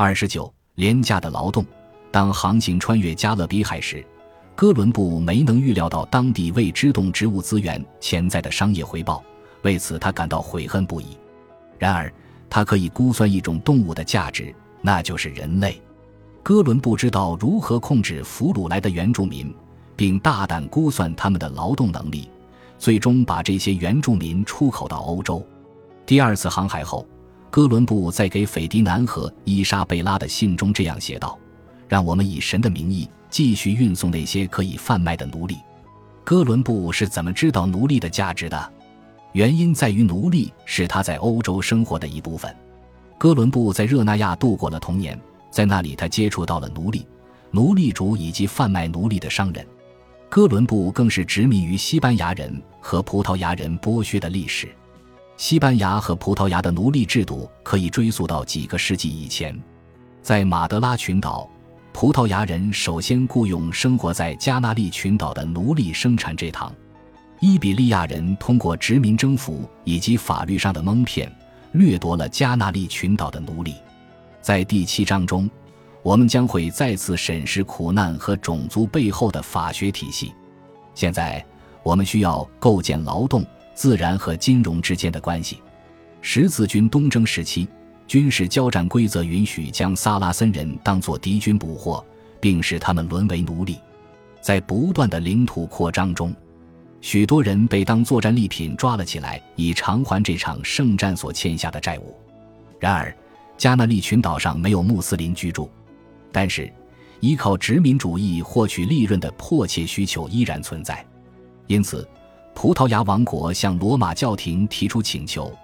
二十九，廉价的劳动。当航行穿越加勒比海时，哥伦布没能预料到当地未知动植物资源潜在的商业回报，为此他感到悔恨不已。然而，他可以估算一种动物的价值，那就是人类。哥伦布知道如何控制俘虏来的原住民，并大胆估算他们的劳动能力，最终把这些原住民出口到欧洲。第二次航海后，哥伦布在给斐迪南和伊莎贝拉的信中这样写道：“让我们以神的名义继续运送那些可以贩卖的奴隶。”哥伦布是怎么知道奴隶的价值的？原因在于奴隶是他在欧洲生活的一部分。哥伦布在热那亚度过了童年。在那里，他接触到了奴隶、奴隶主以及贩卖奴隶的商人。哥伦布更是执迷于西班牙人和葡萄牙人剥削的历史。西班牙和葡萄牙的奴隶制度可以追溯到几个世纪以前。在马德拉群岛，葡萄牙人首先雇佣生活在加纳利群岛的奴隶生产蔗糖。伊比利亚人通过殖民征服以及法律上的蒙骗，掠夺了加纳利群岛的奴隶。在第七章中，我们将会再次审视苦难和种族背后的法学体系。现在，我们需要构建劳动、自然和金融之间的关系。十字军东征时期，军事交战规则允许将萨拉森人当作敌军捕获，并使他们沦为奴隶。在不断的领土扩张中，许多人被当作战利品抓了起来，以偿还这场圣战所欠下的债务。然而，加那利群岛上没有穆斯林居住，但是依靠殖民主义获取利润的迫切需求依然存在。因此，葡萄牙王国向罗马教廷提出请求，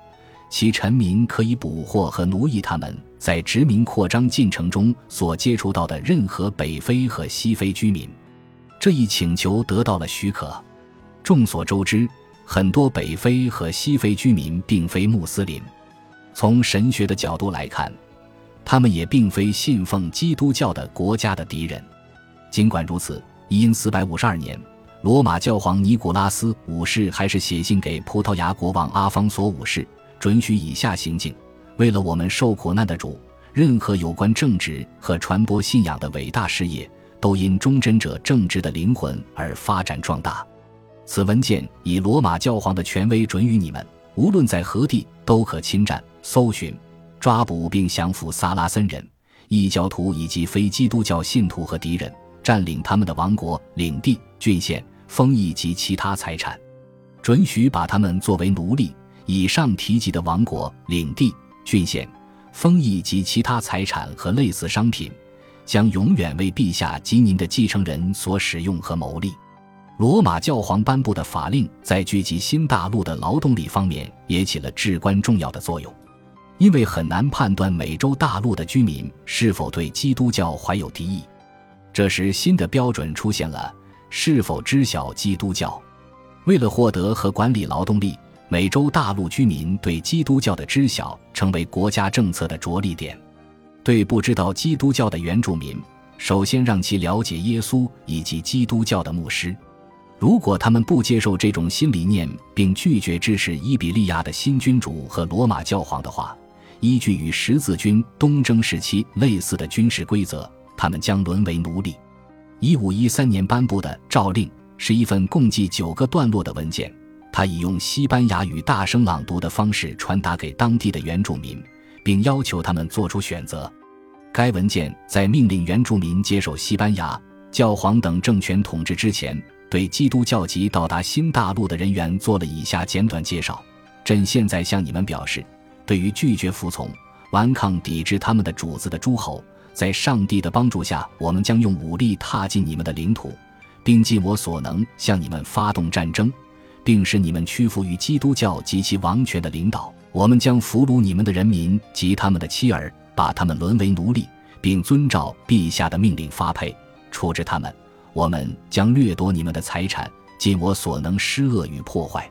其臣民可以捕获和奴役他们在殖民扩张进程中所接触到的任何北非和西非居民。这一请求得到了许可。众所周知，很多北非和西非居民并非穆斯林。从神学的角度来看，他们也并非信奉基督教的国家的敌人。尽管如此，因四百五十二年，罗马教皇尼古拉斯五世还是写信给葡萄牙国王阿方索五世，准许以下行径：为了我们受苦难的主，任何有关政治和传播信仰的伟大事业，都因忠贞者正直的灵魂而发展壮大。此文件以罗马教皇的权威准予你们，无论在何地都可侵占。搜寻、抓捕并降服萨拉森人、异教徒以及非基督教信徒和敌人，占领他们的王国、领地、郡县、封邑及其他财产，准许把他们作为奴隶。以上提及的王国、领地、郡县、封邑及其他财产和类似商品，将永远为陛下及您的继承人所使用和牟利。罗马教皇颁布的法令在聚集新大陆的劳动力方面也起了至关重要的作用。因为很难判断美洲大陆的居民是否对基督教怀有敌意，这时新的标准出现了：是否知晓基督教？为了获得和管理劳动力，美洲大陆居民对基督教的知晓成为国家政策的着力点。对不知道基督教的原住民，首先让其了解耶稣以及基督教的牧师。如果他们不接受这种新理念，并拒绝支持伊比利亚的新君主和罗马教皇的话，依据与十字军东征时期类似的军事规则，他们将沦为奴隶。一五一三年颁布的诏令是一份共计九个段落的文件，他以用西班牙语大声朗读的方式传达给当地的原住民，并要求他们做出选择。该文件在命令原住民接受西班牙教皇等政权统治之前，对基督教籍到达新大陆的人员做了以下简短介绍：朕现在向你们表示。对于拒绝服从、顽抗、抵制他们的主子的诸侯，在上帝的帮助下，我们将用武力踏进你们的领土，并尽我所能向你们发动战争，并使你们屈服于基督教及其王权的领导。我们将俘虏你们的人民及他们的妻儿，把他们沦为奴隶，并遵照陛下的命令发配、处置他们。我们将掠夺你们的财产，尽我所能施恶与破坏。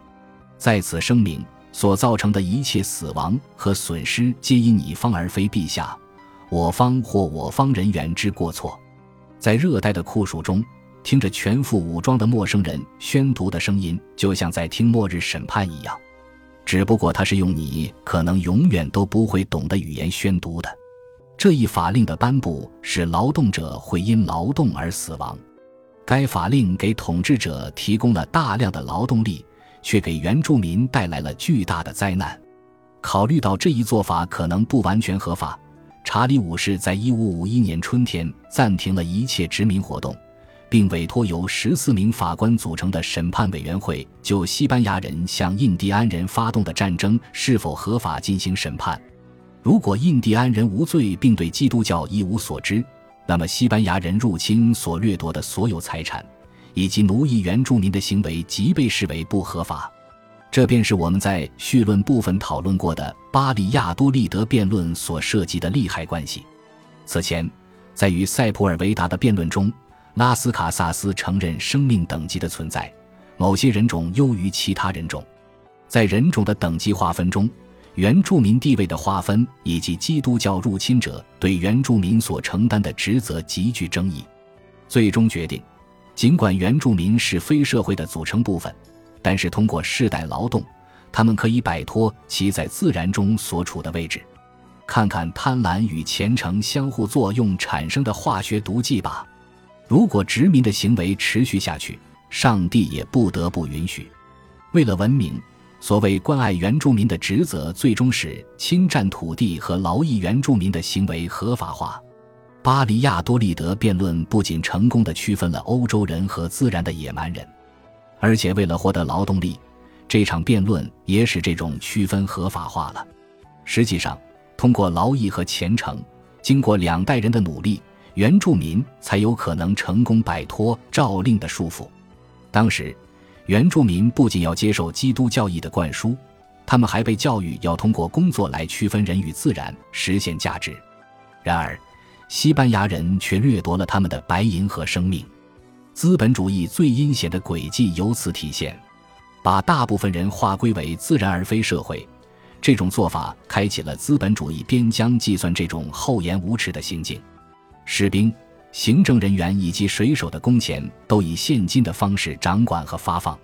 在此声明。所造成的一切死亡和损失，皆因你方而非陛下、我方或我方人员之过错。在热带的酷暑中，听着全副武装的陌生人宣读的声音，就像在听末日审判一样。只不过他是用你可能永远都不会懂的语言宣读的。这一法令的颁布使劳动者会因劳动而死亡。该法令给统治者提供了大量的劳动力，却给原住民带来了巨大的灾难。考虑到这一做法可能不完全合法，查理五世在1551年春天暂停了一切殖民活动，并委托由十四名法官组成的审判委员会就西班牙人向印第安人发动的战争是否合法进行审判。如果印第安人无罪并对基督教一无所知，那么西班牙人入侵所掠夺的所有财产，以及奴役原住民的行为即被视为不合法。这便是我们在绪论部分讨论过的巴里亚多利德辩论所涉及的利害关系。此前，在与塞普尔维达的辩论中，拉斯卡萨斯承认生命等级的存在，某些人种优于其他人种，在人种的等级划分中。原住民地位的划分以及基督教入侵者对原住民所承担的职责极具争议，最终决定，尽管原住民是非社会的组成部分，但是通过世代劳动，他们可以摆脱其在自然中所处的位置。看看贪婪与虔诚相互作用产生的化学毒剂吧。如果殖民的行为持续下去，上帝也不得不允许。为了文明。所谓关爱原住民的职责，最终使侵占土地和劳役原住民的行为合法化。巴黎亚多利德辩论不仅成功的区分了欧洲人和自然的野蛮人，而且为了获得劳动力，这场辩论也使这种区分合法化了。实际上，通过劳役和虔诚，经过两代人的努力，原住民才有可能成功摆脱诏令的束缚。当时。原住民不仅要接受基督教义的灌输，他们还被教育要通过工作来区分人与自然，实现价值。然而，西班牙人却掠夺了他们的白银和生命。资本主义最阴险的诡计由此体现，把大部分人划归为自然而非社会。这种做法开启了资本主义边疆计算这种厚颜无耻的行径。士兵。行政人员以及水手的工钱都以现金的方式掌管和发放，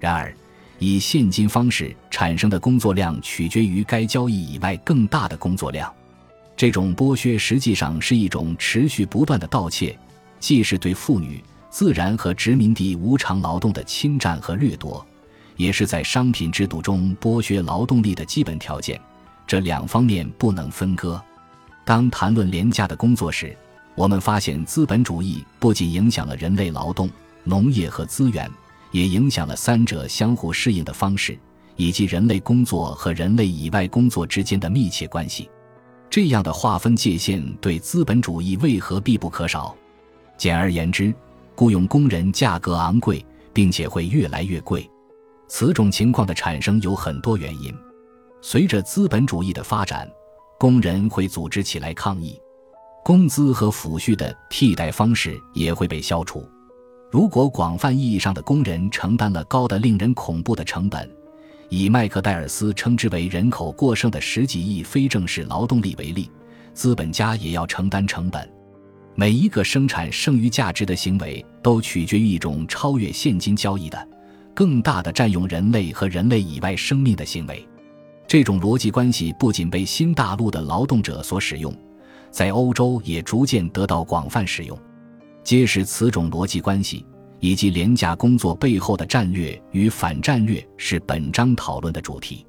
然而，以现金方式产生的工作量取决于该交易以外更大的工作量。这种剥削实际上是一种持续不断的盗窃，既是对妇女、自然和殖民地无偿劳动的侵占和掠夺，也是在商品制度中剥削劳动力的基本条件。这两方面不能分割。当谈论廉价的工作时，我们发现，资本主义不仅影响了人类劳动、农业和资源，也影响了三者相互适应的方式，以及人类工作和人类以外工作之间的密切关系。这样的划分界限对资本主义为何必不可少？简而言之，雇佣工人价格昂贵，并且会越来越贵。此种情况的产生有很多原因。随着资本主义的发展，工人会组织起来抗议。工资和抚恤的替代方式也会被消除。如果广泛意义上的工人承担了高的令人恐怖的成本，以麦克戴尔斯称之为人口过剩的十几亿非正式劳动力为例，资本家也要承担成本。每一个生产剩余价值的行为都取决于一种超越现金交易的、更大的占用人类和人类以外生命的行为。这种逻辑关系不仅被新大陆的劳动者所使用。在欧洲也逐渐得到广泛使用。揭示此种逻辑关系以及廉价工作背后的战略与反战略是本章讨论的主题。